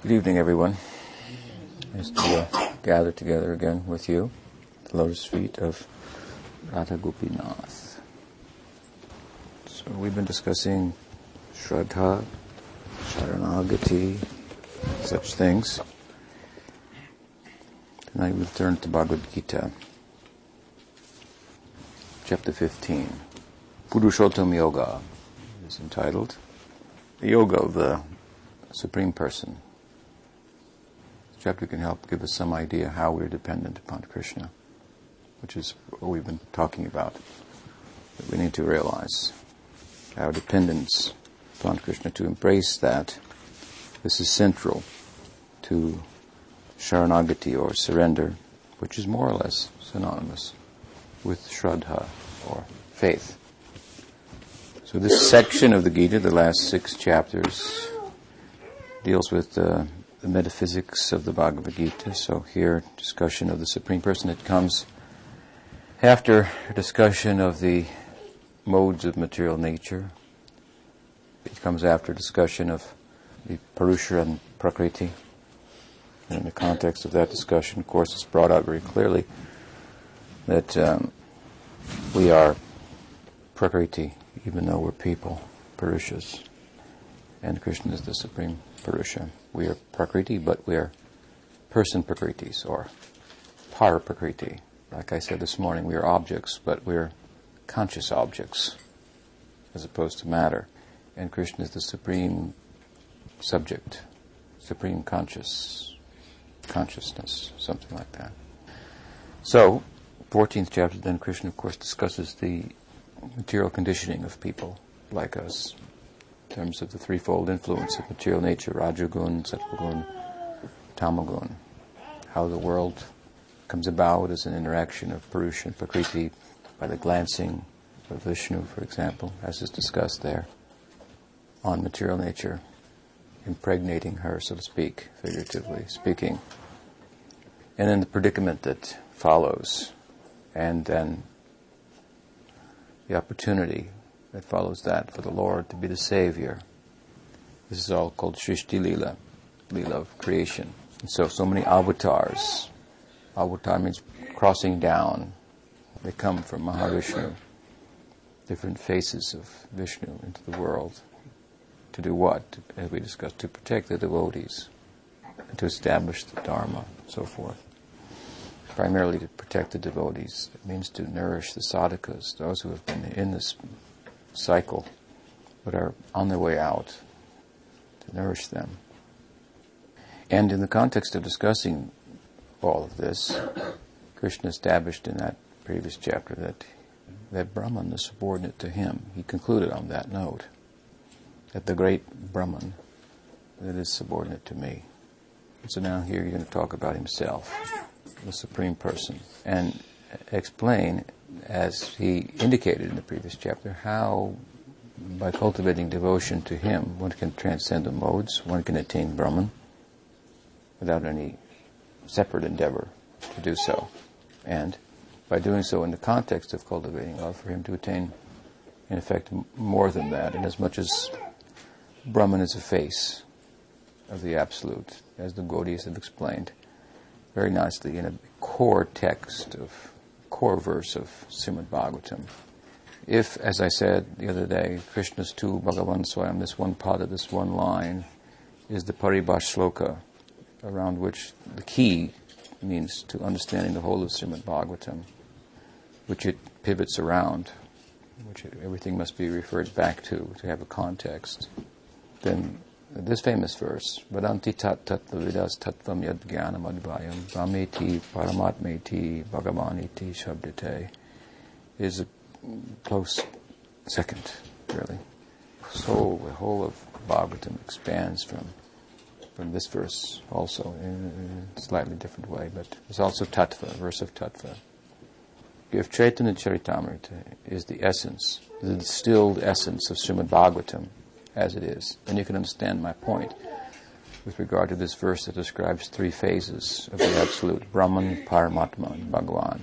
Good evening, everyone. Nice to uh, gather together again with you the lotus feet of Radha Gopinath. So we've been discussing Shraddha, Sharanagati, such things. Tonight we'll turn to Bhagavad Gita, chapter 15. Purushottam Yoga is entitled. The Yoga of the Supreme Person. Chapter can help give us some idea how we're dependent upon Krishna, which is what we've been talking about. That we need to realize our dependence upon Krishna to embrace that. This is central to Sharanagati or surrender, which is more or less synonymous with Shraddha or faith. So this section of the Gita, the last six chapters, deals with uh, the metaphysics of the Bhagavad Gita. So here, discussion of the Supreme Person. It comes after discussion of the modes of material nature. It comes after discussion of the Purusha and Prakriti. And in the context of that discussion, of course, it's brought out very clearly that um, we are Prakriti, even though we're people, Purushas. And Krishna is the supreme Purusha. We are Prakriti, but we are person Prakritis, or Para Prakriti. Like I said this morning, we are objects, but we're conscious objects, as opposed to matter. And Krishna is the supreme subject, supreme conscious consciousness, something like that. So, 14th chapter, then Krishna, of course, discusses the material conditioning of people like us in terms of the threefold influence of material nature, Rajagun, Sattvagun, Tamagun. How the world comes about as an interaction of Purusha and Prakriti by the glancing of Vishnu, for example, as is discussed there, on material nature, impregnating her, so to speak, figuratively speaking. And then the predicament that follows, and then the opportunity that follows that for the Lord to be the Savior. This is all called Shrishti Lila, Lila of creation. And so, so many avatars. Avatar means crossing down. They come from Mahavishnu, different faces of Vishnu into the world. To do what? As we discussed, to protect the devotees, to establish the Dharma, and so forth primarily to protect the devotees. It means to nourish the sadhakas, those who have been in this cycle but are on their way out, to nourish them. And in the context of discussing all of this, Krishna established in that previous chapter that that Brahman is subordinate to him. He concluded on that note that the great Brahman that is subordinate to me. So now here you're going to talk about himself the Supreme Person, and explain, as he indicated in the previous chapter, how by cultivating devotion to him one can transcend the modes, one can attain Brahman without any separate endeavor to do so. And by doing so in the context of cultivating love, for him to attain, in effect, more than that, inasmuch as Brahman is a face of the Absolute, as the Gaudiyas have explained very nicely in a core text of core verse of Srimad Bhagavatam. If, as I said the other day, Krishna's tu Bhagavan Swayam, this one part of this one line, is the Paribhash Sloka, around which the key means to understanding the whole of Srimad Bhagavatam, which it pivots around, which it, everything must be referred back to to have a context, then this famous verse, Vadanti tat tattva vidas tattvam yad jnanam advayam brahmeti paramatmeti bhagavaniti shabdite, is a close second, really. So the whole of Bhagavatam expands from from this verse also in a slightly different way, but it's also tattva, verse of tattva. If Chaitanya Charitamrita is the essence, the distilled essence of Srimad Bhagavatam, as it is. And you can understand my point with regard to this verse that describes three phases of the Absolute Brahman, Paramatma, and Bhagavan.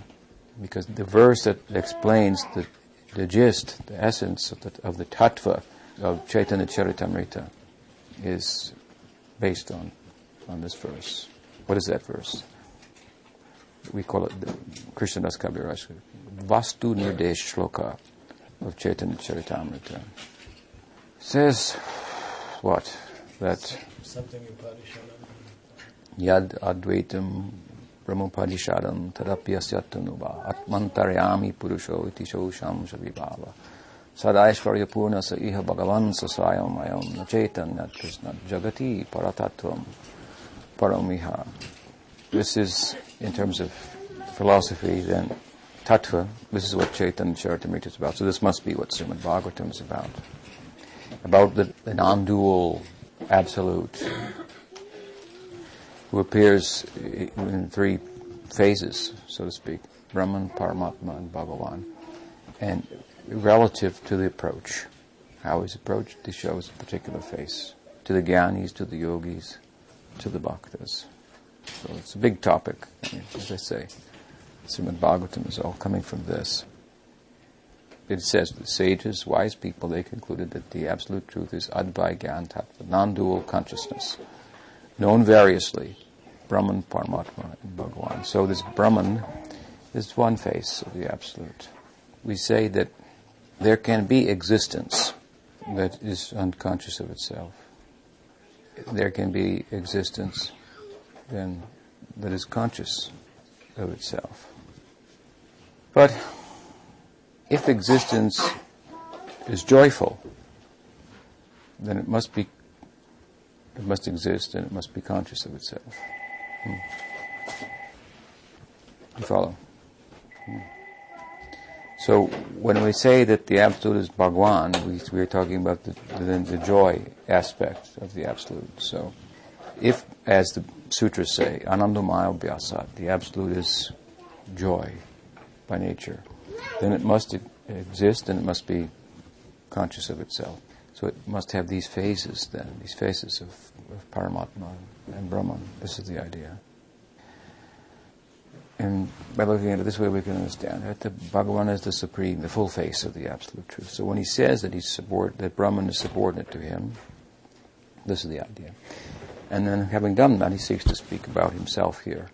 Because the verse that explains the, the gist, the essence of the, of the tattva of Chaitanya Charitamrita is based on on this verse. What is that verse? We call it the Krishna Das Kaviraj, Vastu Nirdesh Shloka of Chaitanya Charitamrita. Says what? That Yad Advaitam Brahmopadishadam Tadapyasyatanuva Atmantaryami Purusho Iti Shosham Shavibhava Sadaishvarya Purna Sa Iha Bhagavan Sasayam Ayam Nachaitan Krishna Jagati Paratatvam Paramiha. This is, in terms of philosophy, then tattva, this is what Chaitanya Charitamrita is about. So this must be what Srimad Bhagavatam is about. About the, the non-dual absolute who appears in three phases, so to speak, Brahman, Paramatma, and Bhagavan. And relative to the approach, how he's approached, he shows a particular face. To the Gyanis, to the Yogis, to the Bhaktas. So it's a big topic. I mean, as I say, Srimad Bhagavatam is all coming from this. It says the sages, wise people, they concluded that the absolute truth is Advai Gyan Tattva, non-dual consciousness, known variously, Brahman, Paramatma, and Bhagavan. So this Brahman is one face of the absolute. We say that there can be existence that is unconscious of itself. There can be existence then that is conscious of itself. But if existence is joyful, then it must be it must exist and it must be conscious of itself. Hmm. You follow? Hmm. So when we say that the absolute is Bhagwan, we, we are talking about the, the, the joy aspect of the absolute. So if, as the sutras say, anandamaya abhyasat, the absolute is joy by nature, then it must exist and it must be conscious of itself. So it must have these phases then, these phases of, of Paramatma and Brahman. This is the idea. And by looking at it this way, we can understand that the Bhagavan is the supreme, the full face of the absolute truth. So when he says that he's subord- that Brahman is subordinate to him, this is the idea. And then, having done that, he seeks to speak about himself here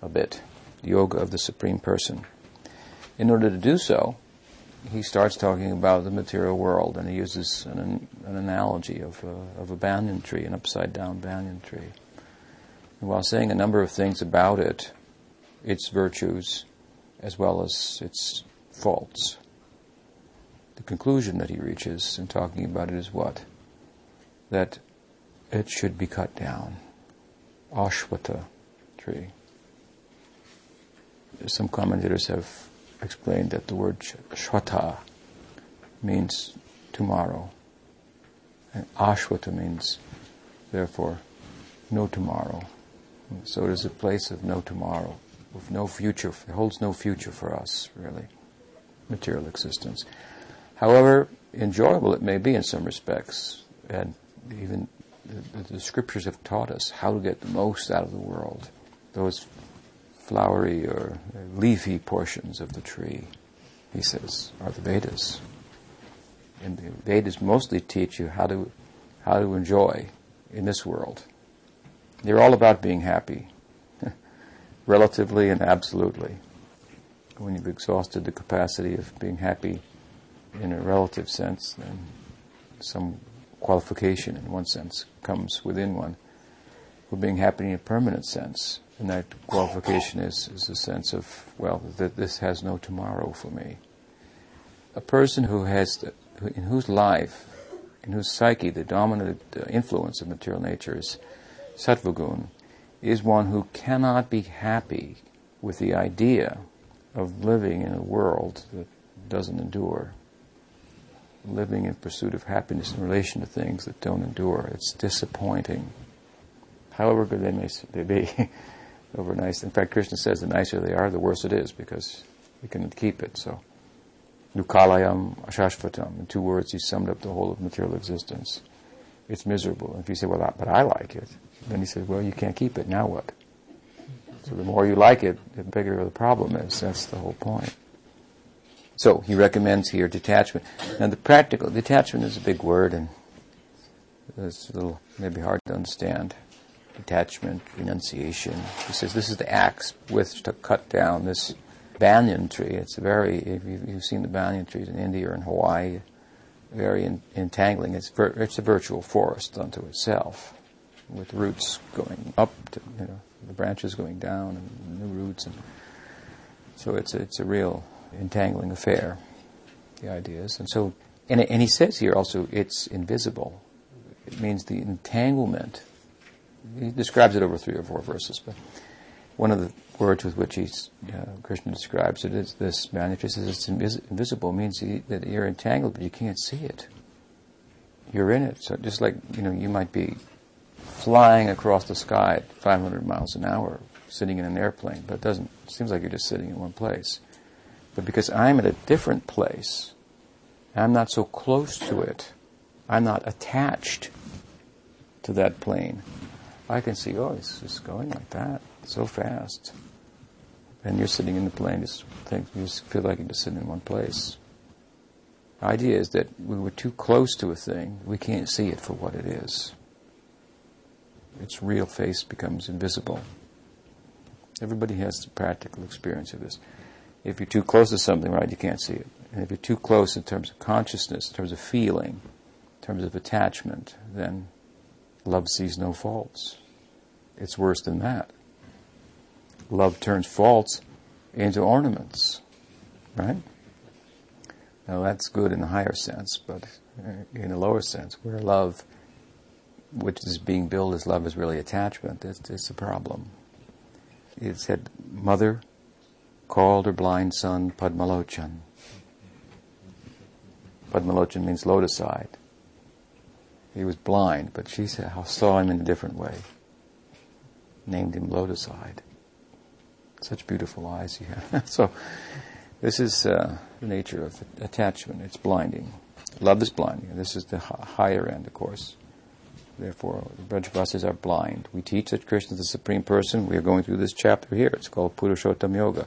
a bit, the yoga of the supreme person. In order to do so, he starts talking about the material world, and he uses an, an analogy of a, of a banyan tree, an upside down banyan tree. And while saying a number of things about it, its virtues as well as its faults. The conclusion that he reaches in talking about it is what? That it should be cut down. Ashwata tree. Some commentators have explained that the word shwata means tomorrow. And ashwata means, therefore, no tomorrow. So it is a place of no tomorrow with no future, It holds no future for us, really, material existence. However enjoyable it may be in some respects, and even the, the, scriptures have taught us how to get the most out of the world, those flowery or leafy portions of the tree, he says, are the Vedas. And the Vedas mostly teach you how to, how to enjoy in this world. They're all about being happy relatively and absolutely. When you've exhausted the capacity of being happy in a relative sense, then some qualification in one sense comes within one for being happy in a permanent sense. And that qualification is, is a sense of, well, that this has no tomorrow for me. A person who has, the, in whose life, in whose psyche, the dominant uh, influence of material nature is sattvagun, is one who cannot be happy with the idea of living in a world that doesn't endure. Living in pursuit of happiness in relation to things that don't endure. It's disappointing. However good they may they be, over nice. In fact, Krishna says the nicer they are, the worse it is because we can keep it. So, dukkhalayam ashashvatam. In two words, he summed up the whole of material existence. It's miserable. If you say, well, but I like it, then he says, well, you can't keep it. Now what? So the more you like it, the bigger the problem is. That's the whole point. So he recommends here detachment. Now the practical detachment is a big word and it's a little maybe hard to understand. Detachment, renunciation. He says this is the axe with to cut down this banyan tree. It's very, if you've seen the banyan trees in India or in Hawaii, very in, entangling. It's, it's a virtual forest unto itself, with roots going up, to, you know, the branches going down, and new roots, and so it's a, it's a real entangling affair. The idea is, and so, and, and he says here also, it's invisible. It means the entanglement. He describes it over three or four verses, but one of the words with which he's, uh, Krishna describes it is this mantra says it's invis- invisible means that you're entangled but you can't see it. You're in it. So just like, you know, you might be flying across the sky at 500 miles an hour, sitting in an airplane, but it doesn't, it seems like you're just sitting in one place. But because I'm at a different place, I'm not so close to it, I'm not attached to that plane, I can see, oh, it's just going like that so fast. And you're sitting in the plane, just think, you just feel like you're just sitting in one place. The idea is that we were too close to a thing, we can't see it for what it is. Its real face becomes invisible. Everybody has the practical experience of this. If you're too close to something, right, you can't see it. And if you're too close in terms of consciousness, in terms of feeling, in terms of attachment, then love sees no faults. It's worse than that love turns faults into ornaments, right? Now that's good in the higher sense, but in a lower sense, where love, which is being billed as love, is really attachment, it's, it's a problem. It said, Mother called her blind son Padmalochan. Padmalochan means lotus-eyed. He was blind, but she saw him in a different way. Named him lotus-eyed. Such beautiful eyes you have. so, this is uh, the nature of attachment. It's blinding. Love is blinding. This is the higher end, of course. Therefore, the Brajavasis are blind. We teach that Krishna is the Supreme Person. We are going through this chapter here. It's called Purushottam Yoga.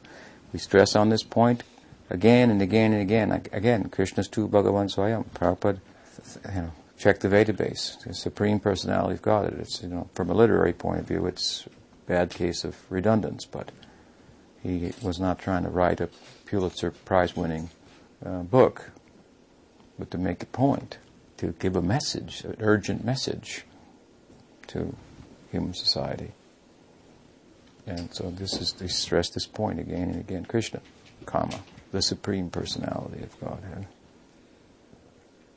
We stress on this point again and again and again. Again, Krishna's tu Bhagavan Swayam. Prabhupada, you know, check the Vedabase. The Supreme Personality of God. It's, you know, from a literary point of view, it's a bad case of redundance, but he was not trying to write a Pulitzer Prize winning uh, book, but to make a point, to give a message, an urgent message to human society. And so this is, they stress this point again and again. Krishna, comma, the supreme personality of Godhead.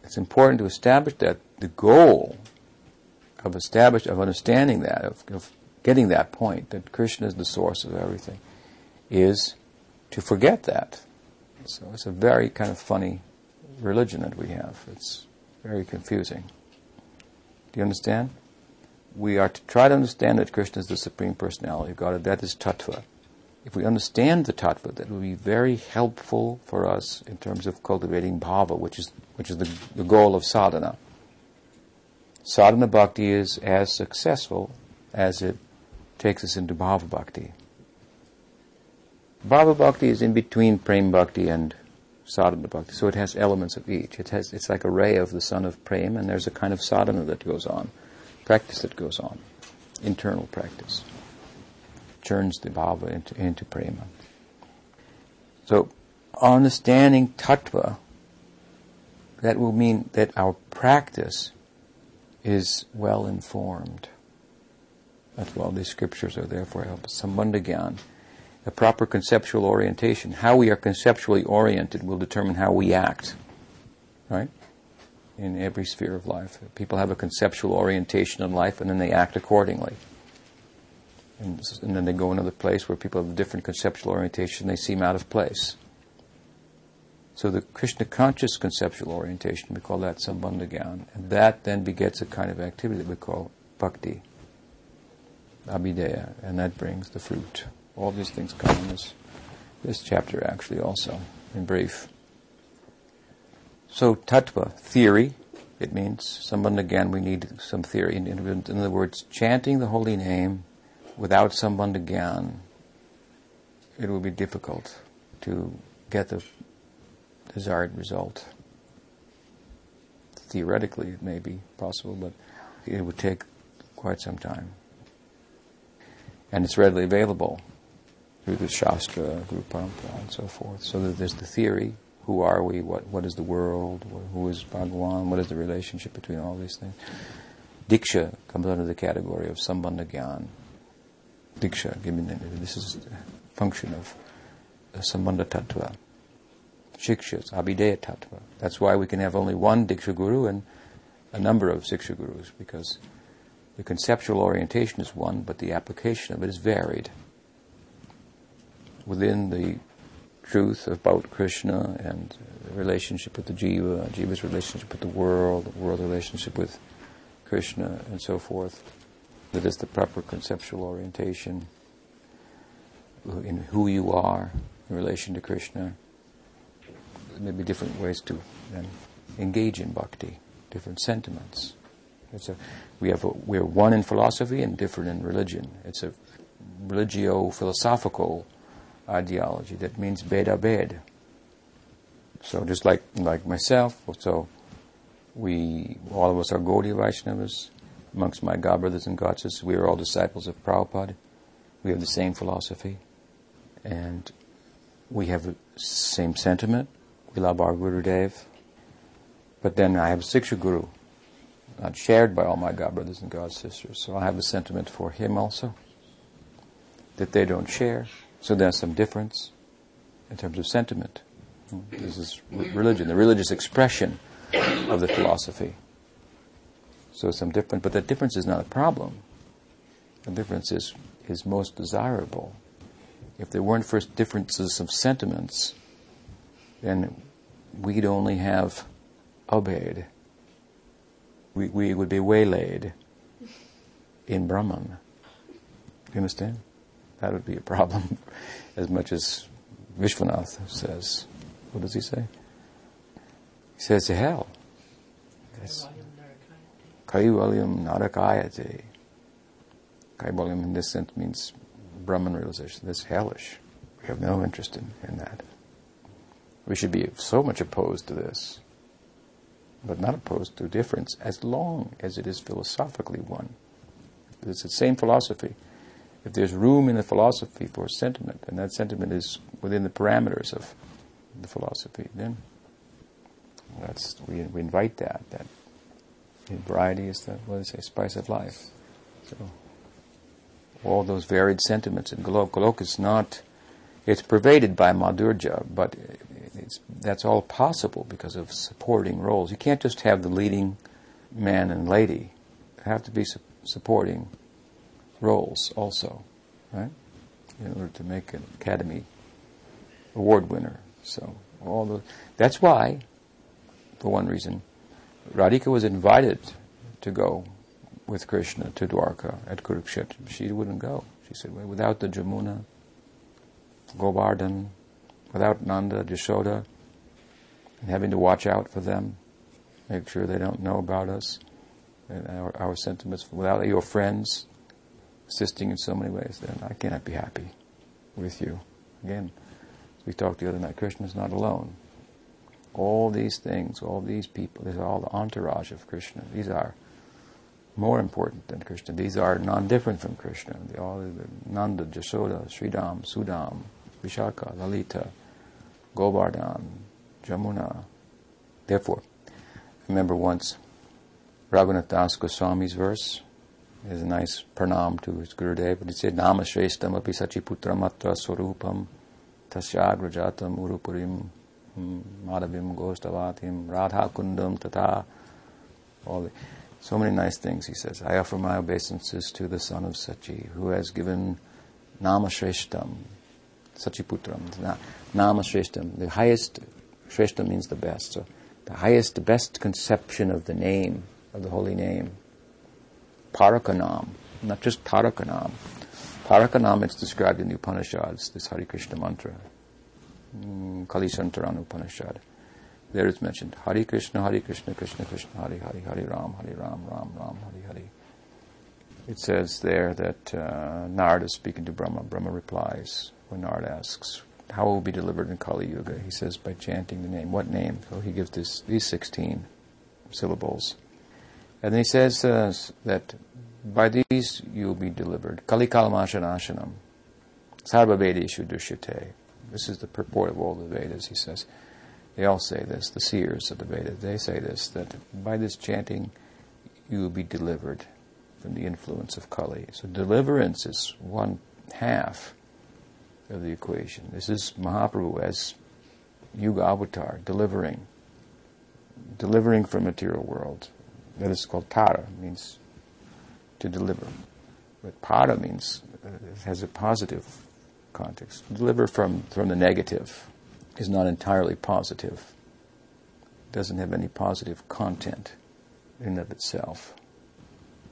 It's important to establish that the goal of establish of understanding that, of, of getting that point, that Krishna is the source of everything, is to forget that. So it's a very kind of funny religion that we have. It's very confusing. Do you understand? We are to try to understand that Krishna is the Supreme Personality of God, that is Tattva. If we understand the Tattva, that will be very helpful for us in terms of cultivating bhava, which is, which is the, the goal of sadhana. Sadhana bhakti is as successful as it takes us into bhava bhakti. Bhava Bhakti is in between Prem Bhakti and Sadhana Bhakti, so it has elements of each. It has, it's like a ray of the sun of Prem, and there's a kind of sadhana that goes on, practice that goes on, internal practice. Turns the bhava into, into prema. So, understanding tattva, that will mean that our practice is well informed. That's why these scriptures are there for help. Sambandha the proper conceptual orientation. How we are conceptually oriented will determine how we act, right? In every sphere of life. People have a conceptual orientation in life and then they act accordingly. And, and then they go another place where people have a different conceptual orientation, they seem out of place. So the Krishna conscious conceptual orientation, we call that sambandha And that then begets a kind of activity that we call bhakti, abhideya, and that brings the fruit. All these things come in this, this chapter, actually, also, in brief. So, tattva, theory, it means, again, we need some theory. In, in, in other words, chanting the holy name without sambandha gyan, it will be difficult to get the desired result. Theoretically, it may be possible, but it would take quite some time. And it's readily available through the Shastra, Parampara, and so forth. So that there's the theory, who are we, what, what is the world, who is Bhagawan, what is the relationship between all these things. Diksha comes under the category of Sambandha Gyan. Diksha, this is the function of uh, Sambandha Tattva. Shikshas, Abhideya Tattva. That's why we can have only one Diksha Guru and a number of Siksha Gurus, because the conceptual orientation is one, but the application of it is varied. Within the truth about Krishna and the relationship with the jiva, jiva's relationship with the world, the world relationship with Krishna, and so forth. That is the proper conceptual orientation in who you are in relation to Krishna. There may be different ways to then engage in bhakti, different sentiments. It's a, we have a, we're one in philosophy and different in religion. It's a religio-philosophical ideology that means beda bed. So just like like myself, so we all of us are Gaudiya Vaishnavas. Amongst my God brothers and God sisters, we are all disciples of Prabhupada. We have the same philosophy, and we have the same sentiment. We love our Guru Dev. But then I have a Siksha Guru, not shared by all my God brothers and God sisters. So I have a sentiment for him also that they don't share. So there's some difference in terms of sentiment. This is religion, the religious expression of the philosophy. So some difference, but that difference is not a problem. The difference is, is most desirable. If there weren't first differences of sentiments, then we'd only have obeyed. We, we would be waylaid in Brahman. You understand? That would be a problem as much as Vishwanath says. What does he say? He says hell. Kaivalyam narakayate. Kaivalyam in this sense means Brahman realization. That's hellish. We have no interest in, in that. We should be so much opposed to this, but not opposed to difference as long as it is philosophically one. It's the same philosophy if there's room in the philosophy for sentiment, and that sentiment is within the parameters of the philosophy, then that's we, we invite that. That variety is the what do they say, spice of life. So all those varied sentiments in Golok. Golok is not. It's pervaded by Madhurya, but that's all possible because of supporting roles. You can't just have the leading man and lady. Have to be su- supporting roles also, right? In order to make an Academy Award winner. So all the that's why, for one reason, Radhika was invited to go with Krishna to Dwarka at Kurukshetra. She wouldn't go. She said, well, without the Jamuna, Govardhan, without Nanda, Jashoda, and having to watch out for them, make sure they don't know about us and our, our sentiments, without your friends, assisting in so many ways, then I cannot be happy with you. Again, we talked the other night, Krishna is not alone. All these things, all these people, these are all the entourage of Krishna. These are more important than Krishna. These are non-different from Krishna. They all the Nanda, Jashoda, Sridham, Sudam, Vishaka, Lalita, Govardhan, Jamuna. Therefore, remember once Raghunath Das Goswami's verse, is a nice pranam to his Gurudev. But he said, Namashreshtam api sachiputram atra swarupam tasyagrajatam urupurim Hmm, madhavim gostavatim radha kundam tata. All the, so many nice things he says. I offer my obeisances to the son of Sachi, who has given Namashreshtam, Sachiputram, Namashreshtam, the highest, Shreshtam means the best. So the highest, the best conception of the name, of the holy name, Parakanam, not just Tarakanam. Parakanam is described in the Upanishads, this Hari Krishna mantra, mm, Kalisantarana Upanishad. There it's mentioned Hari Krishna, Hari Krishna, Krishna Krishna, Hari Hari, Hari Ram, Hari Ram, Ram Ram, Hari Hari. It says there that uh, Narada is speaking to Brahma. Brahma replies when Narada asks, How will be delivered in Kali Yuga? He says, By chanting the name. What name? So he gives this, these 16 syllables. And then he says uh, that By these you will be delivered. Kali Kalamashanashanam. Sarva Vedeshu Dushyate. This is the purport of all the Vedas, he says. They all say this, the seers of the Vedas, they say this, that by this chanting you will be delivered from the influence of Kali. So deliverance is one half of the equation. This is Mahaprabhu as Yuga Avatar, delivering, delivering from material world. That is called Tara, means to deliver. But Para means, uh, has a positive context. Deliver from, from the negative is not entirely positive. It doesn't have any positive content in of itself.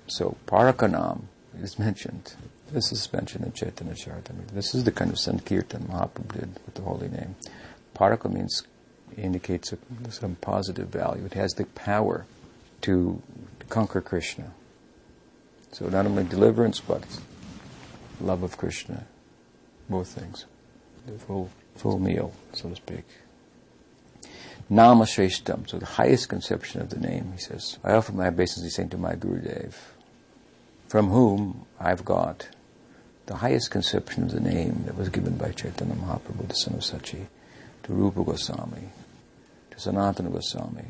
So Parakanam is mentioned. This is mentioned in Chaitanya Charitamrita. This is the kind of Sankirtan Mahaprabhu did with the holy name. Paraka means indicates a, some positive value. It has the power to conquer Krishna. So not only deliverance, but love of Krishna. Both things. The full, full meal, so to speak. Nama Shreshtam, so the highest conception of the name, he says. I offer my obeisances saying to my Gurudev, from whom I've got the highest conception of the name that was given by Chaitanya Mahaprabhu, the son of Sachi, to Rupa Goswami, to Sanatana Goswami,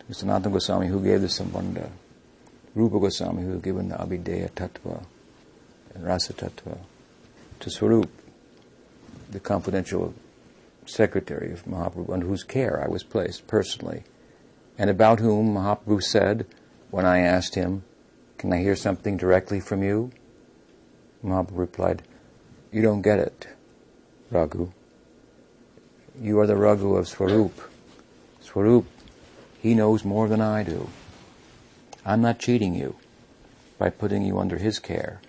to Sanatana Goswami who gave the Sambandha, Rupa Goswami who had given the Abhideya Tattva and Rasa Tattva, to Swarup, the confidential secretary of Mahaprabhu, under whose care I was placed personally, and about whom Mahaprabhu said, when I asked him, Can I hear something directly from you? Mahaprabhu replied, You don't get it, Raghu. You are the Raghu of Swarup. Swarup, he knows more than I do. I'm not cheating you by putting you under his care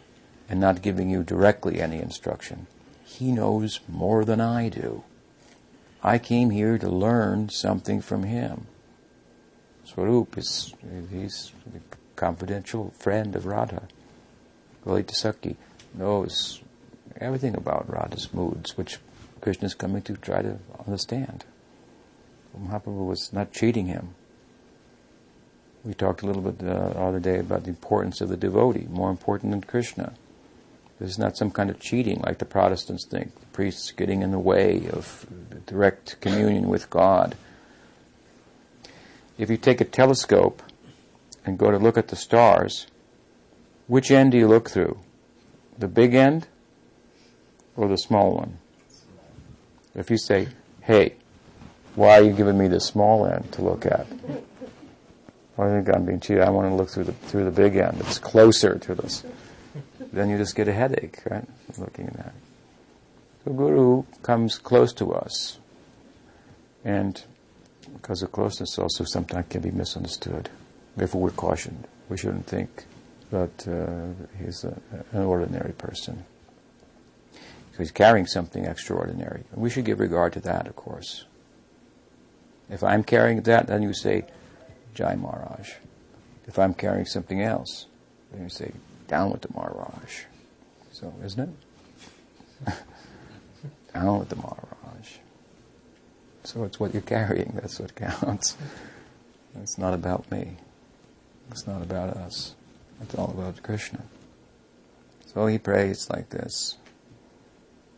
and not giving you directly any instruction. He knows more than I do. I came here to learn something from him. Swarup is he's confidential friend of Radha. Lalita Sakhi knows everything about Radha's moods, which Krishna is coming to try to understand. Mahaprabhu was not cheating him. We talked a little bit uh, the other day about the importance of the devotee, more important than Krishna. This is not some kind of cheating like the Protestants think. The priests getting in the way of direct communion with God. If you take a telescope and go to look at the stars, which end do you look through? The big end or the small one? If you say, hey, why are you giving me the small end to look at? I think I'm being cheated. I want to look through the, through the big end. It's closer to this then you just get a headache, right? Looking at that. The Guru comes close to us, and because of closeness, also sometimes can be misunderstood. Therefore, we're cautioned. We shouldn't think that uh, he's a, an ordinary person. So he's carrying something extraordinary. We should give regard to that, of course. If I'm carrying that, then you say, Jai Maharaj. If I'm carrying something else, then you say, down with the Maharaj. So, isn't it? down with the Maharaj. So it's what you're carrying that's what counts. It's not about me. It's not about us. It's all about Krishna. So he prays like this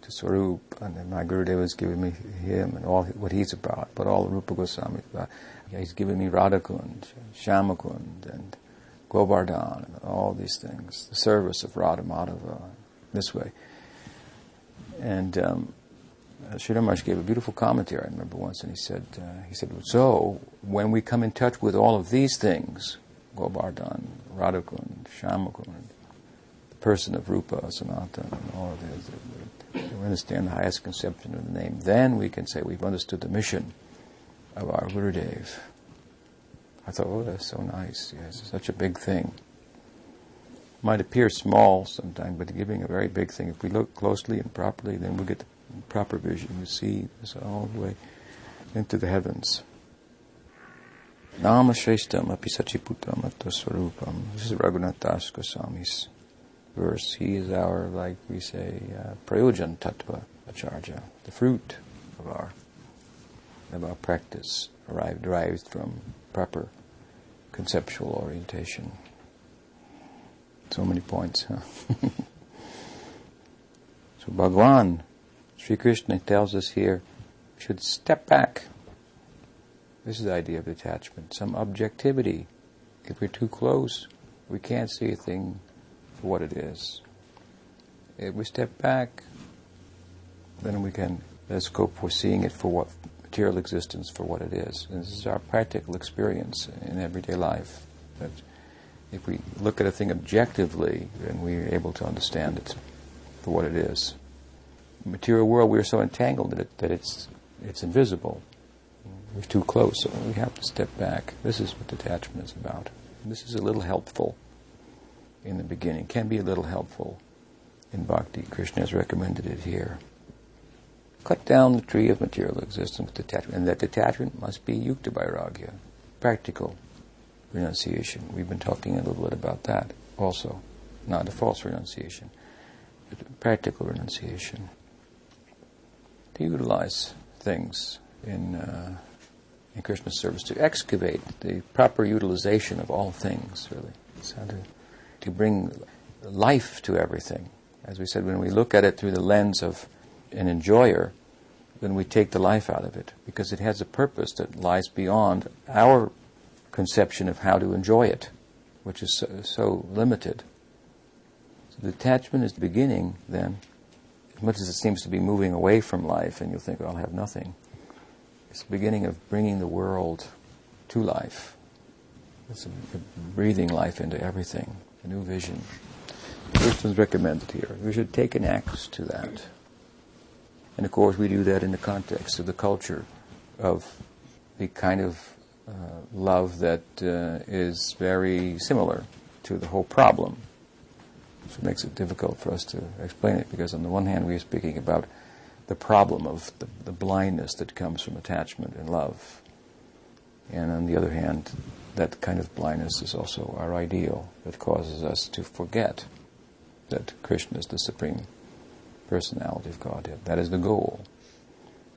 to Swarup, and then my Gurudev is giving me him and all what he's about, but all Rupa Goswami. He's giving me Radhakund, Shyamakund, and Govardhan, all these things, the service of Radha Madhava, this way. And um, Sridhar gave a beautiful commentary, I remember once, and he said, uh, he said, so when we come in touch with all of these things, Govardhan, Radhakund, Shyamakund, the person of Rupa, Sanatana, and all of this, we understand the highest conception of the name, then we can say we've understood the mission of our Gurudev. I thought, oh, that's so nice. Yes, such a big thing. Might appear small sometimes, but giving a very big thing. If we look closely and properly, then we get the proper vision. We see this all the way into the heavens. Nama Shreshtam api sachiputam swarupam. This is Raghunath Das Goswami's verse. He is our, like we say, uh, prayojan tattva acharya, the fruit of our of our practice, arrived, derived from proper conceptual orientation. So many points, huh? so Bhagwan, Sri Krishna tells us here, should step back. This is the idea of detachment, some objectivity. If we're too close, we can't see a thing for what it is. If we step back, then we can there's scope for seeing it for what material existence for what it is. And this is our practical experience in everyday life. That if we look at a thing objectively, then we're able to understand it for what it is. The material world, we're so entangled in it that it's it's invisible. We're too close, so we have to step back. This is what detachment is about. This is a little helpful in the beginning. Can be a little helpful in bhakti. Krishna has recommended it here. Cut down the tree of material existence with detachment, and that detachment must be yukta vairagya, practical renunciation. We've been talking a little bit about that also, not a false renunciation, but practical renunciation. To utilize things in uh, in Krishna's service, to excavate the proper utilization of all things, really. How to, to bring life to everything. As we said, when we look at it through the lens of an enjoyer, then we take the life out of it because it has a purpose that lies beyond our conception of how to enjoy it, which is so, so limited. So detachment is the beginning, then, as much as it seems to be moving away from life, and you'll think, oh, I'll have nothing. It's the beginning of bringing the world to life. It's breathing life into everything, a new vision. Was recommended here. We should take an axe to that. And of course, we do that in the context of the culture of the kind of uh, love that uh, is very similar to the whole problem. So it makes it difficult for us to explain it because, on the one hand, we are speaking about the problem of the, the blindness that comes from attachment and love. And on the other hand, that kind of blindness is also our ideal that causes us to forget that Krishna is the supreme personality of Godhead. That is the goal.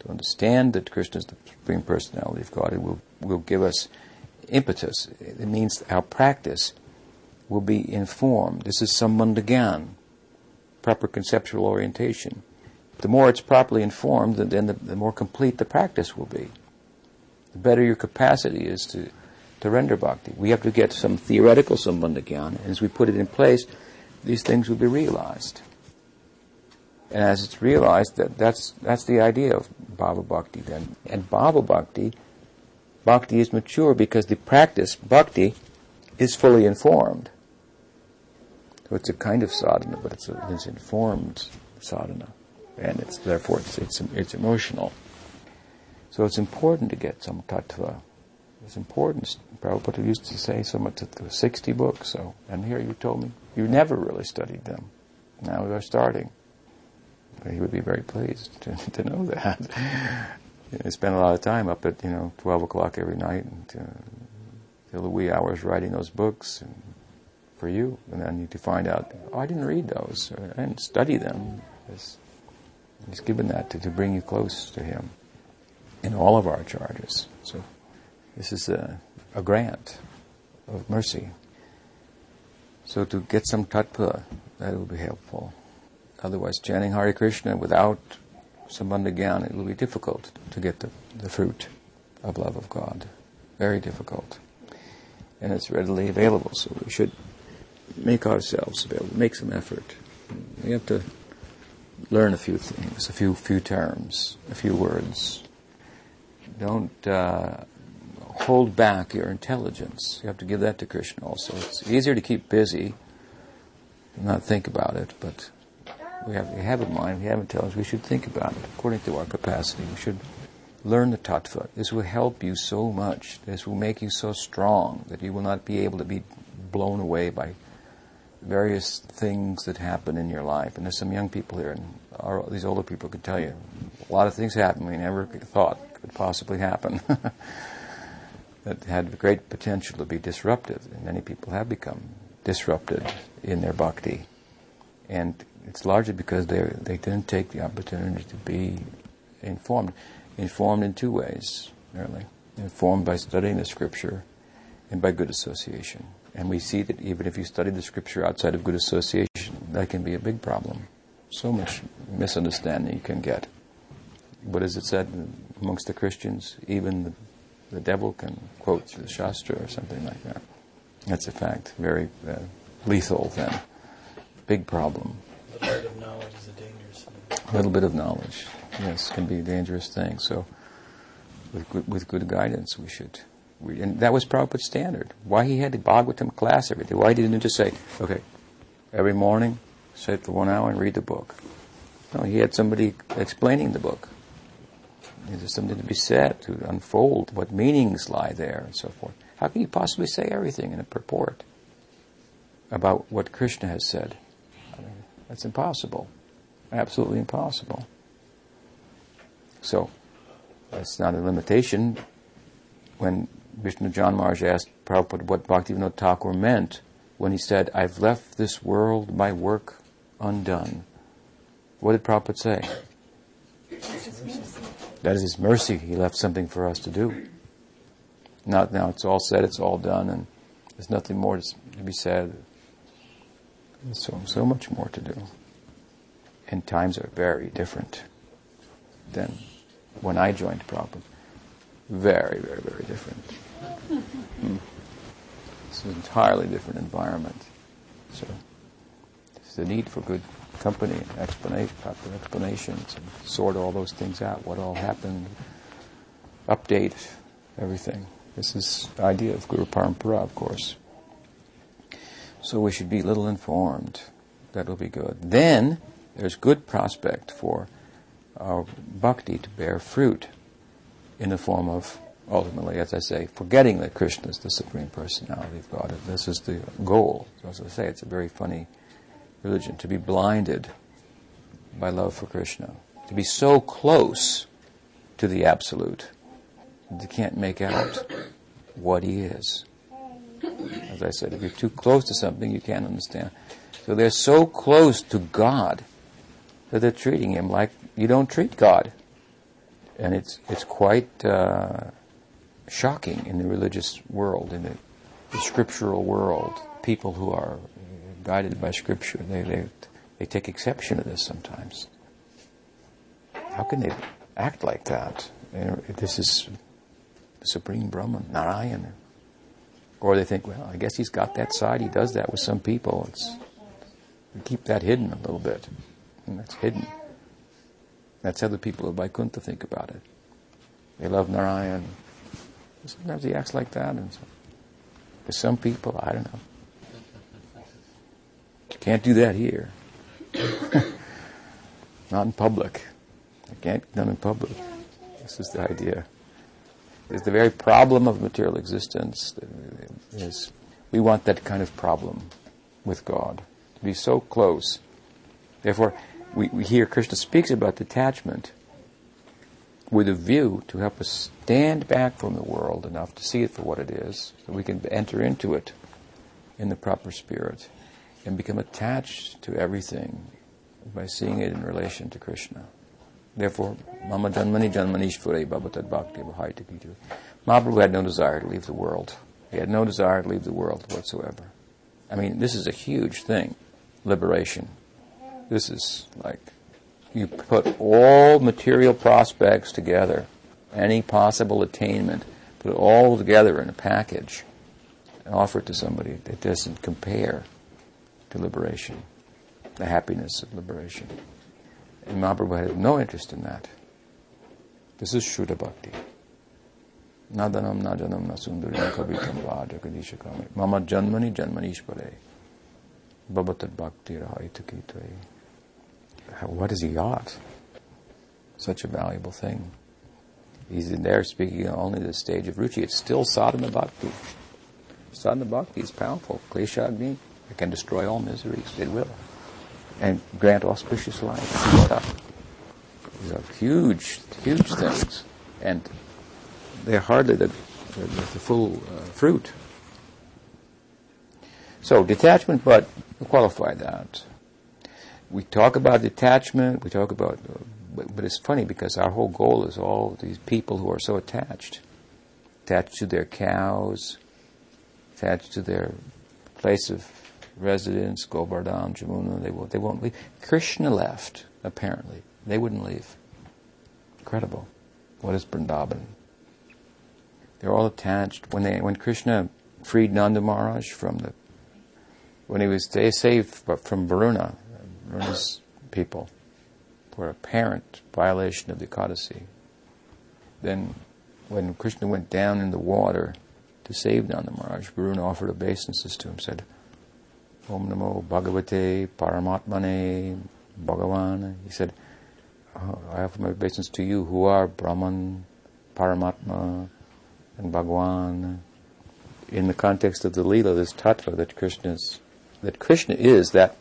To understand that Krishna is the supreme personality of Godhead will, will give us impetus. It means our practice will be informed. This is sambandha proper conceptual orientation. The more it's properly informed, then the, the more complete the practice will be. The better your capacity is to, to render bhakti. We have to get some theoretical sambandha and as we put it in place, these things will be realized. And as it's realized that that's, that's the idea of Bhava Bhakti then. And Bhava Bhakti, Bhakti is mature because the practice, Bhakti, is fully informed. So it's a kind of sadhana, but it's, a, it's informed sadhana. And it's, therefore it's, it's, it's emotional. So it's important to get some tattva. It's important. Prabhupada used to say so much that there were 60 books, so, and here you told me you never really studied them. Now we are starting he would be very pleased to, to know that. I spent a lot of time up at you know 12 o'clock every night until, the wee hours writing those books for you, and then you to find out oh I didn't read those, I didn't study them. He's, he's given that to, to bring you close to Him in all of our charges. So this is a, a grant of mercy. So to get some tattva, that will be helpful. Otherwise, chanting Hare Krishna without sambandha gyan, it will be difficult to get the, the fruit of love of God. Very difficult. And it's readily available, so we should make ourselves available, make some effort. We have to learn a few things, a few few terms, a few words. Don't uh, hold back your intelligence. You have to give that to Krishna also. It's easier to keep busy, not think about it, but we have, we have a mind, we have intelligence, we should think about it according to our capacity. We should learn the tattva. This will help you so much. This will make you so strong that you will not be able to be blown away by various things that happen in your life. And there's some young people here, and our, these older people could tell you a lot of things happen we never thought could possibly happen. that had great potential to be disruptive, and many people have become disrupted in their bhakti. And it's largely because they they didn't take the opportunity to be informed. Informed in two ways, really. Informed by studying the scripture and by good association. And we see that even if you study the scripture outside of good association, that can be a big problem. So much misunderstanding you can get. What is it said amongst the Christians? Even the, the devil can quote the Shastra or something like that. That's a fact. Very uh, lethal then. Big problem. A little bit of knowledge is a dangerous thing. A little bit of knowledge, yes, can be a dangerous thing. So, with good, with good guidance, we should. We, and that was Prabhupada's standard. Why he had the Bhagavatam class every day? Why didn't he just say, okay, every morning, sit for one hour and read the book? No, he had somebody explaining the book. There's something to be said to unfold what meanings lie there and so forth. How can you possibly say everything in a purport about what Krishna has said? That's impossible. Absolutely impossible. So, that's not a limitation. When Vishnujana Maharaj asked Prabhupada what Bhaktivinoda Thakur meant when he said, I've left this world, my work undone. What did Prabhupada say? That is His mercy. He left something for us to do. Not now, it's all said, it's all done, and there's nothing more to be said. So, so much more to do. And times are very different than when I joined Prabhupada. Very, very, very different. Mm. It's an entirely different environment. So, there's the need for good company and explanation, proper explanations, and sort all those things out. What all happened, update everything. This is the idea of Guru Parampara, of course. So we should be little informed. That will be good. Then there's good prospect for our bhakti to bear fruit in the form of ultimately, as I say, forgetting that Krishna is the Supreme Personality of God. This is the goal. As I say, it's a very funny religion, to be blinded by love for Krishna, to be so close to the Absolute that you can't make out what He is. As I said, if you're too close to something, you can't understand. So they're so close to God that they're treating Him like you don't treat God. And it's, it's quite uh, shocking in the religious world, in the, the scriptural world. People who are guided by Scripture. They, they, they take exception to this sometimes. How can they act like that? This is the Supreme Brahman, Narayan. Or they think, well, I guess he's got that side. He does that with some people. It's, keep that hidden a little bit. And that's hidden. That's how the people of Vaikuntha think about it. They love Narayan. Sometimes he acts like that. And so, for some people, I don't know. Can't do that here. Not in public. I can't done in public. This is the idea. It's the very problem of material existence. Is we want that kind of problem with God to be so close. Therefore, we, we hear Krishna speaks about detachment with a view to help us stand back from the world enough to see it for what it is, so we can enter into it in the proper spirit and become attached to everything by seeing it in relation to Krishna. Therefore, Mama Janmani Janmanishvare Babatad Bhakti Bhaitakiti. Mahaprabhu had no desire to leave the world. He had no desire to leave the world whatsoever. I mean, this is a huge thing, liberation. This is like you put all material prospects together, any possible attainment, put it all together in a package and offer it to somebody that doesn't compare to liberation, the happiness of liberation. And Mahaprabhu had no interest in that. This is Shuddha Bhakti. Nadanam najanam nasundarim kavitam vajakadisha kami. Mama janmani janmanishpare. Babatad bhakti rahaitakitve. What has he got? Such a valuable thing. He's in there speaking only the stage of ruchi. It's still sadhana bhakti. Sadhana bhakti is powerful. Kleshagni it can destroy all miseries. It will. And grant auspicious life. These are huge, huge things. And they're hardly the, the, the full uh, fruit. So, detachment, but qualify that. We talk about detachment, we talk about, uh, but, but it's funny because our whole goal is all these people who are so attached. Attached to their cows, attached to their place of residence, Govardhan, Jamuna, they won't, they won't leave. Krishna left, apparently. They wouldn't leave. Incredible. What is Vrindavan? They're all attached. When they, when Krishna freed Nanda Maharaj from the, when he was they saved from Varuna, Varuna's people, for apparent violation of the Ekadasi. Then, when Krishna went down in the water to save Nanda Maharaj, Varuna offered obeisances to him, said, Om Namo Bhagavate Paramatmane Bhagavan. He said, oh, I offer my obeisance to you who are Brahman, Paramatma, and Bhagwan. In the context of the Leela, this tattva that Krishna's, that Krishna is that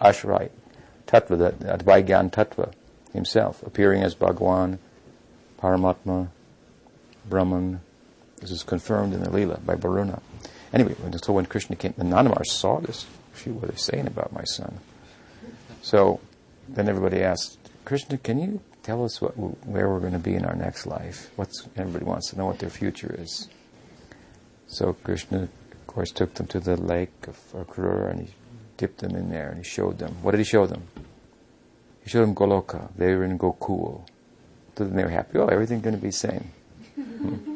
tattva, that Advaigyan tattva himself, appearing as Bhagwan, Paramatma, Brahman. This is confirmed in the Leela by Varuna. Anyway, so when Krishna came, the Nandamar saw this. She, what are they saying about my son? So then everybody asked, Krishna, can you tell us what, where we're going to be in our next life? What's, everybody wants to know what their future is. So Krishna, of course, took them to the lake of Akrura and he dipped them in there and he showed them. What did he show them? He showed them Goloka. They were in Gokul. So then they were happy. Oh, everything's going to be the same.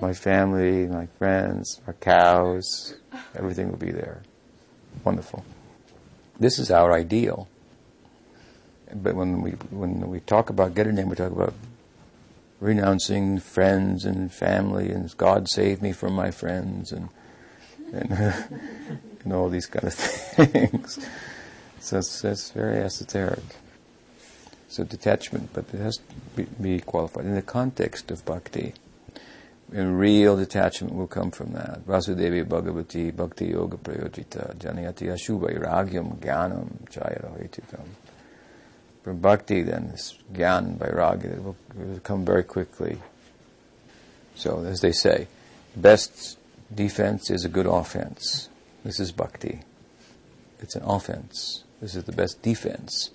my family, my friends, our cows, everything will be there. Wonderful. This is our ideal. But when we when we talk about getting name, we talk about renouncing friends and family and God save me from my friends and and, and all these kind of things. so it's, it's very esoteric. So detachment, but it has to be, be qualified in the context of bhakti. And real detachment will come from that. Vasudevi Bhagavati Bhakti Yoga Prayojita Janayati Ashubha Ragyam Jnanam Jayarahitikam. From bhakti, then, this gyan, vairagya, will, will come very quickly. So, as they say, best defense is a good offense. This is bhakti. It's an offense. This is the best defense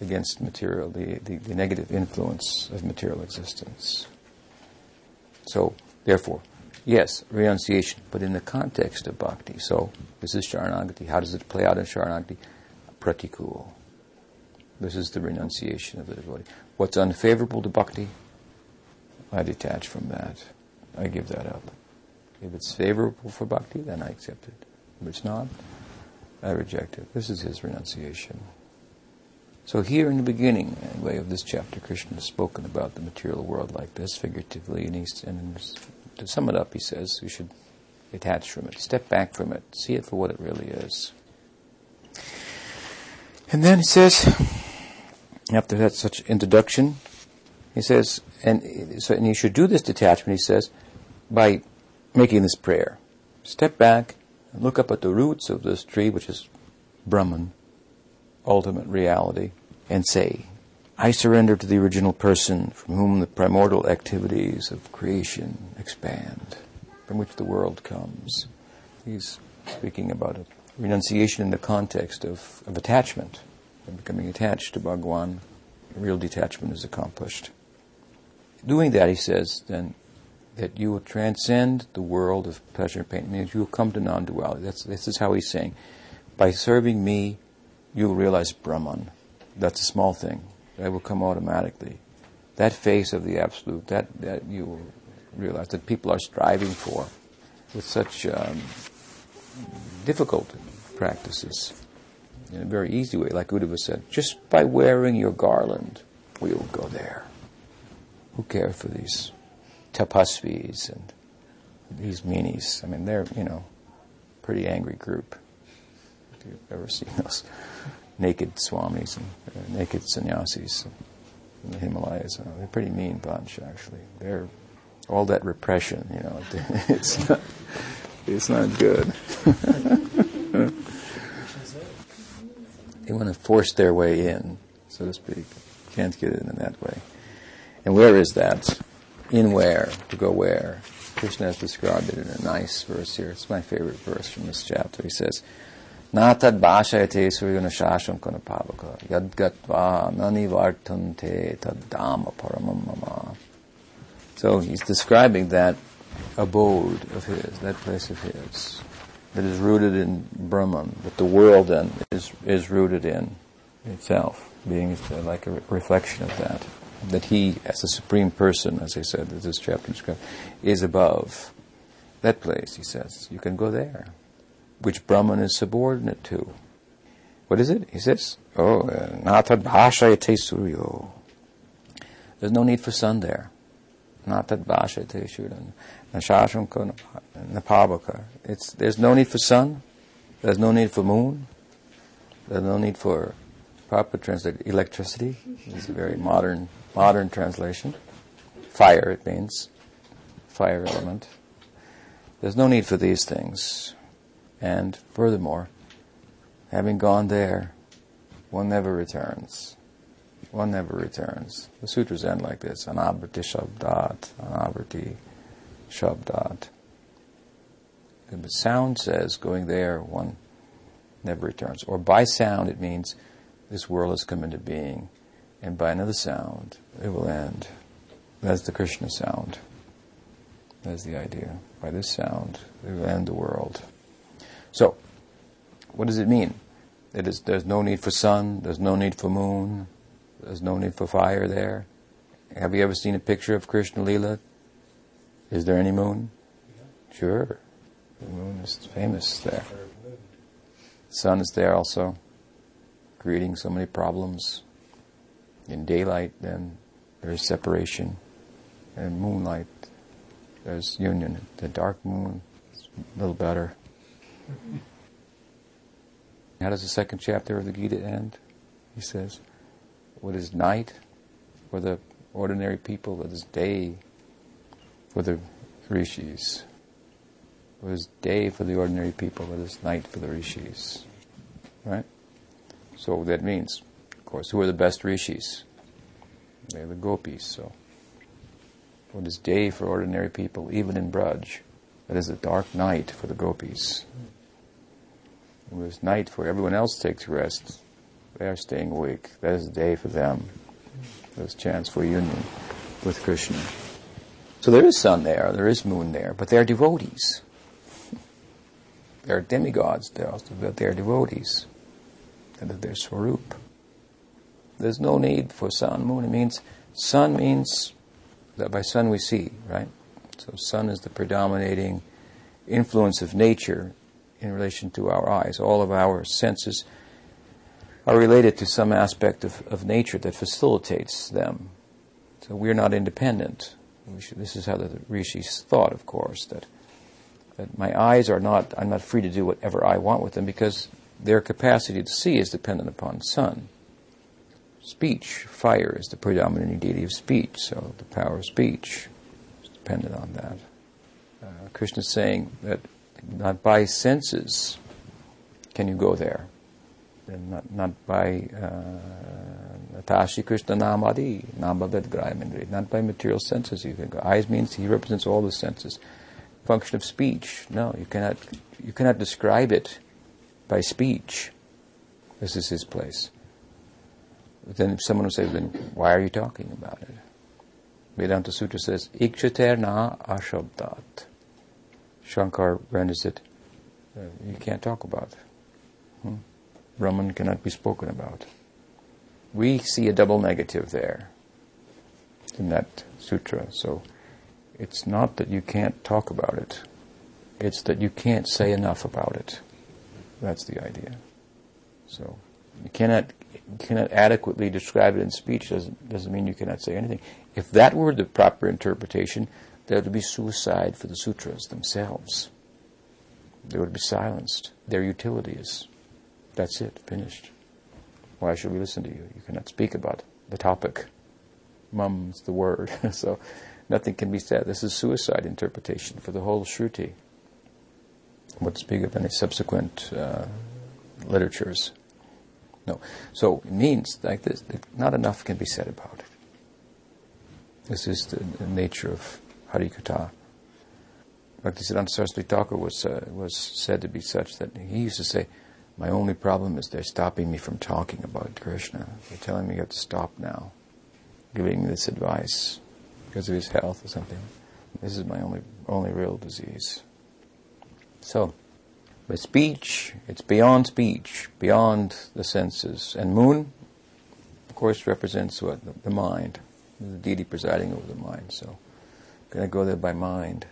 against material, the, the, the negative influence of material existence. So, therefore, yes, renunciation, but in the context of bhakti. So, this is Sharanagati. How does it play out in Sharanagati? Pratikul. This is the renunciation of the devotee. What's unfavorable to bhakti, I detach from that. I give that up. If it's favorable for bhakti, then I accept it. If it's not, I reject it. This is his renunciation. So here in the beginning, anyway, of this chapter, Krishna has spoken about the material world like this, figuratively, and, he's, and to sum it up, he says we should detach from it, step back from it, see it for what it really is. And then he says, after that such introduction, he says, and so and you should do this detachment, he says, by making this prayer. Step back and look up at the roots of this tree, which is Brahman, ultimate reality, and say, I surrender to the original person from whom the primordial activities of creation expand, from which the world comes. He's speaking about a renunciation in the context of, of attachment and becoming attached to Bhagwan. Real detachment is accomplished. Doing that, he says, then, that you will transcend the world of pleasure and pain. It means you will come to non-duality. That's, this is how he's saying. By serving me, you will realize Brahman. That's a small thing. That will come automatically. That face of the Absolute, that, that you will realize that people are striving for with such um, difficult practices in a very easy way, like Uddhava said. Just by wearing your garland, we will go there. Who cares for these tapasvis and these meanies? I mean, they're, you know, pretty angry group. You've ever seen those naked swamis and uh, naked sannyasis in the Himalayas. Uh, they're a pretty mean bunch, actually. They're all that repression, you know. It's not, it's not good. they want to force their way in, so to speak. Can't get in in that way. And where is that? In where? To go where? Krishna has described it in a nice verse here. It's my favorite verse from this chapter. He says, Natad bhashayate suryana shashankana pavaka yadgatva nanivartante taddama paramam mama. So he's describing that abode of his, that place of his. that is rooted in Brahman, that the world then is, is rooted in itself, being uh, like a reflection of that. That he, as the supreme person, as I said, as this chapter is above. That place, he says, you can go there, which Brahman is subordinate to. What is it? He says, oh, uh, natad bhashayate suryo. There's no need for sun there. Natad bhashayate suryo. Nashashramka napabaka. It's, there's no need for sun. There's no need for moon. There's no need for proper translation. Electricity is a very modern, modern translation. Fire, it means. Fire element. There's no need for these things. And furthermore, having gone there, one never returns. One never returns. The sutras end like this: Anabriti Shabdat, Anabriti Shabdat. The sound says going there, one never returns. Or by sound, it means this world has come into being, and by another sound, it will end. That's the Krishna sound. That's the idea. By this sound, it will end the world. So, what does it mean? It is, there's no need for sun, there's no need for moon, there's no need for fire there. Have you ever seen a picture of Krishna Lila? Is there any moon? Sure. The moon is famous there. The sun is there also, creating so many problems. In daylight, then, there is separation. In moonlight, there's union. The dark moon is a little better. How does the second chapter of the Gita end? He says, What is night for the ordinary people? What is day for the rishis? What is day for the ordinary people? What is night for the rishis? Right? So that means, of course, who are the best rishis? They're the gopis. So, what is day for ordinary people, even in Braj? That is a dark night for the gopis. It was night for everyone else takes rest. They are staying awake. That is the day for them. There's chance for union with Krishna. So there is sun there, there is moon there, but they are devotees. They are demigods but they are devotees. Is their swarup. There's no need for sun, moon. It means sun means that by sun we see, right? So sun is the predominating influence of nature in relation to our eyes. All of our senses are related to some aspect of, of nature that facilitates them. So we're not independent. We should, this is how the rishis thought, of course, that that my eyes are not I'm not free to do whatever I want with them because their capacity to see is dependent upon sun. Speech, fire is the predominant deity of speech, so the power of speech is dependent on that. Uh, Krishna is saying that not by senses can you go there. And not, not by uh, Krishna Namadi, Nambabed Not by material senses you can go. Eyes means he represents all the senses. Function of speech. No, you cannot you cannot describe it by speech. This is his place. But then someone will say, then why are you talking about it? Vedanta Sutra says, Ikshiter na ashabdat. Shankar renders it, uh, you can't talk about. Hmm? Brahman cannot be spoken about. We see a double negative there in that sutra. So it's not that you can't talk about it, it's that you can't say enough about it. That's the idea. So you cannot you cannot adequately describe it in speech doesn't doesn't mean you cannot say anything. If that were the proper interpretation, there would be suicide for the sutras themselves. They would be silenced. Their utility is that's it, finished. Why should we listen to you? You cannot speak about the topic. Mum's the word. so nothing can be said. This is suicide interpretation for the whole Shruti. What speak of any subsequent uh, literatures. No. So it means like this, not enough can be said about it. This is the, the nature of Harikatha. Bhaktisiddhanta Saraswati Thakur was, uh, was said to be such that he used to say, My only problem is they're stopping me from talking about Krishna. They're telling me you have to stop now, giving this advice because of his health or something. This is my only, only real disease. So, By speech, it's beyond speech, beyond the senses. And moon, of course, represents what? The, the mind. The deity presiding over the mind. So, to go there by mind,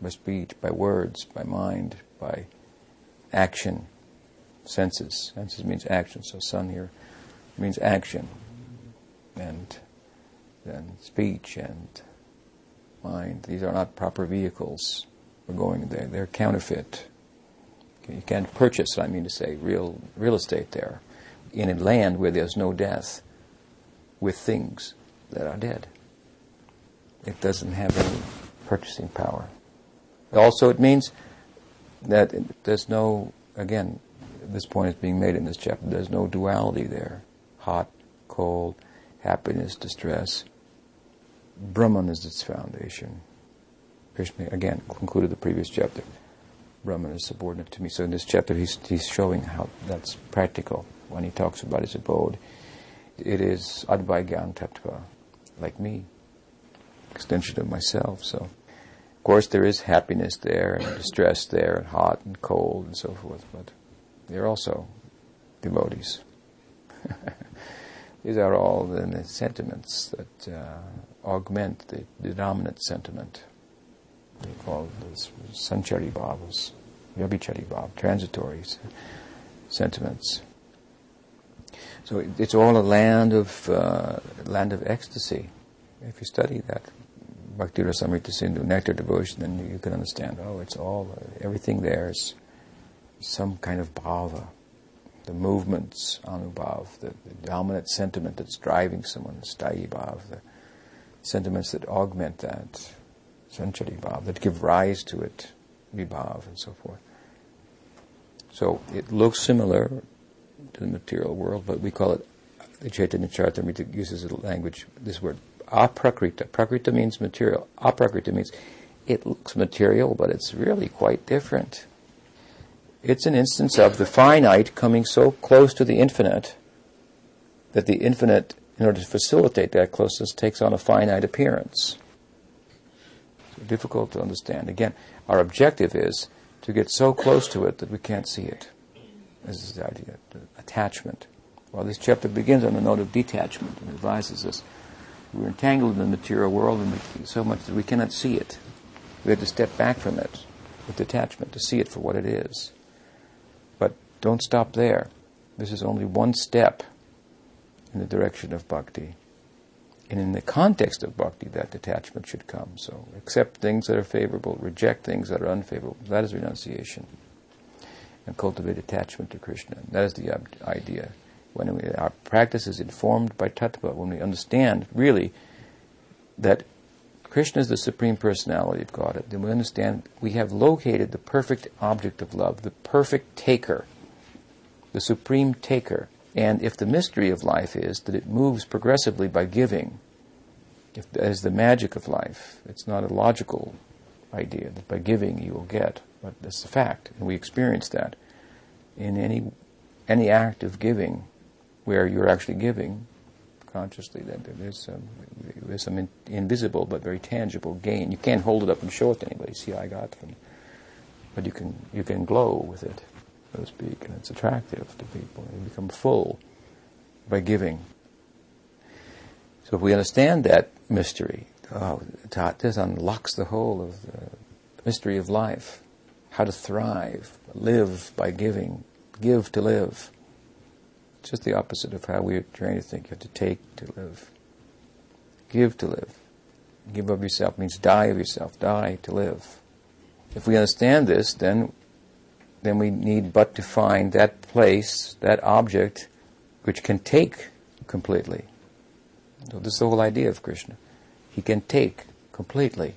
by speech, by words, by mind, by action, senses. Senses means action. So, sun here means action. And then speech and mind. These are not proper vehicles for going there. They're counterfeit. You can't purchase, I mean to say, real real estate there in a land where there's no death with things that are dead. It doesn't have any purchasing power. Also, it means that there's no, again, this point is being made in this chapter, there's no duality there. Hot, cold, happiness, distress. Brahman is its foundation. Krishna, again, concluded the previous chapter. Brahman is subordinate to me. So in this chapter, he's, he's showing how that's practical when he talks about his abode. It is Advaigyan Tattva, like me, extension of myself. So, of course, there is happiness there, and distress there, and hot and cold, and so forth, but they're also devotees. These are all the sentiments that uh, augment the, the dominant sentiment. We call this sanchari bhavas, vyabhichari bhav, transitory sentiments. So it, it's all a land of uh, land of ecstasy. If you study that Bhakti Rasamrita Sindhu, nectar devotion, then you, can understand. Oh, it's all everything there is some kind of bhava, the movements, anubhav, the, the dominant sentiment that's driving someone, sthayi bhav, the sentiments that augment that, sanchari bhav, that give rise to it, vibhav, and so forth. So it looks similar to the material world, but we call it, the Chaitanya Charitamrita uses the language, this word, aprakrita. Prakrita means material. Aprakrita means it looks material, but it's really quite different. It's an instance of the finite coming so close to the infinite that the infinite, in order to facilitate that closeness, takes on a finite appearance. Difficult to understand. Again, our objective is to get so close to it that we can't see it. This is the idea, the attachment. Well, this chapter begins on a note of detachment and advises us we're entangled in the material world and so much that we cannot see it. We have to step back from it with detachment to see it for what it is. But don't stop there. This is only one step in the direction of bhakti. And in the context of bhakti, that detachment should come. So accept things that are favorable, reject things that are unfavorable. That is renunciation. And cultivate attachment to Krishna. That is the um, idea when we, our practice is informed by tattva, when we understand really that Krishna is the Supreme Personality of God, then we understand we have located the perfect object of love, the perfect taker, the supreme taker. And if the mystery of life is that it moves progressively by giving, if is the magic of life, it's not a logical idea that by giving you will get, but that's the fact, and we experience that in any any act of giving where you're actually giving consciously, that there's some, there's some in, invisible but very tangible gain. You can't hold it up and show it to anybody. See, I got from, but you can you can glow with it, so to speak, and it's attractive to people. You become full by giving. So if we understand that mystery, oh, this unlocks the whole of the mystery of life. How to thrive, live by giving, give to live. Just the opposite of how we're trained to think. You have to take to live, give to live. Give of yourself means die of yourself, die to live. If we understand this, then then we need but to find that place, that object, which can take completely. So this is the whole idea of Krishna. He can take completely.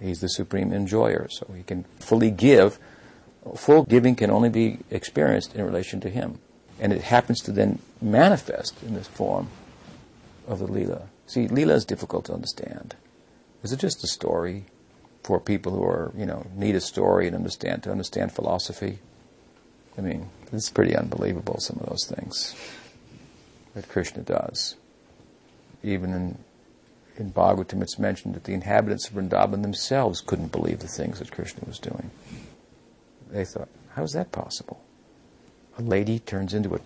He's the supreme enjoyer, so he can fully give. Full giving can only be experienced in relation to him and it happens to then manifest in this form of the Leela. See, Leela is difficult to understand. Is it just a story for people who are, you know, need a story and understand to understand philosophy? I mean, it's pretty unbelievable, some of those things that Krishna does. Even in, in Bhagavatam, it's mentioned that the inhabitants of Vrindavan themselves couldn't believe the things that Krishna was doing. They thought, How is that possible? A lady turns into a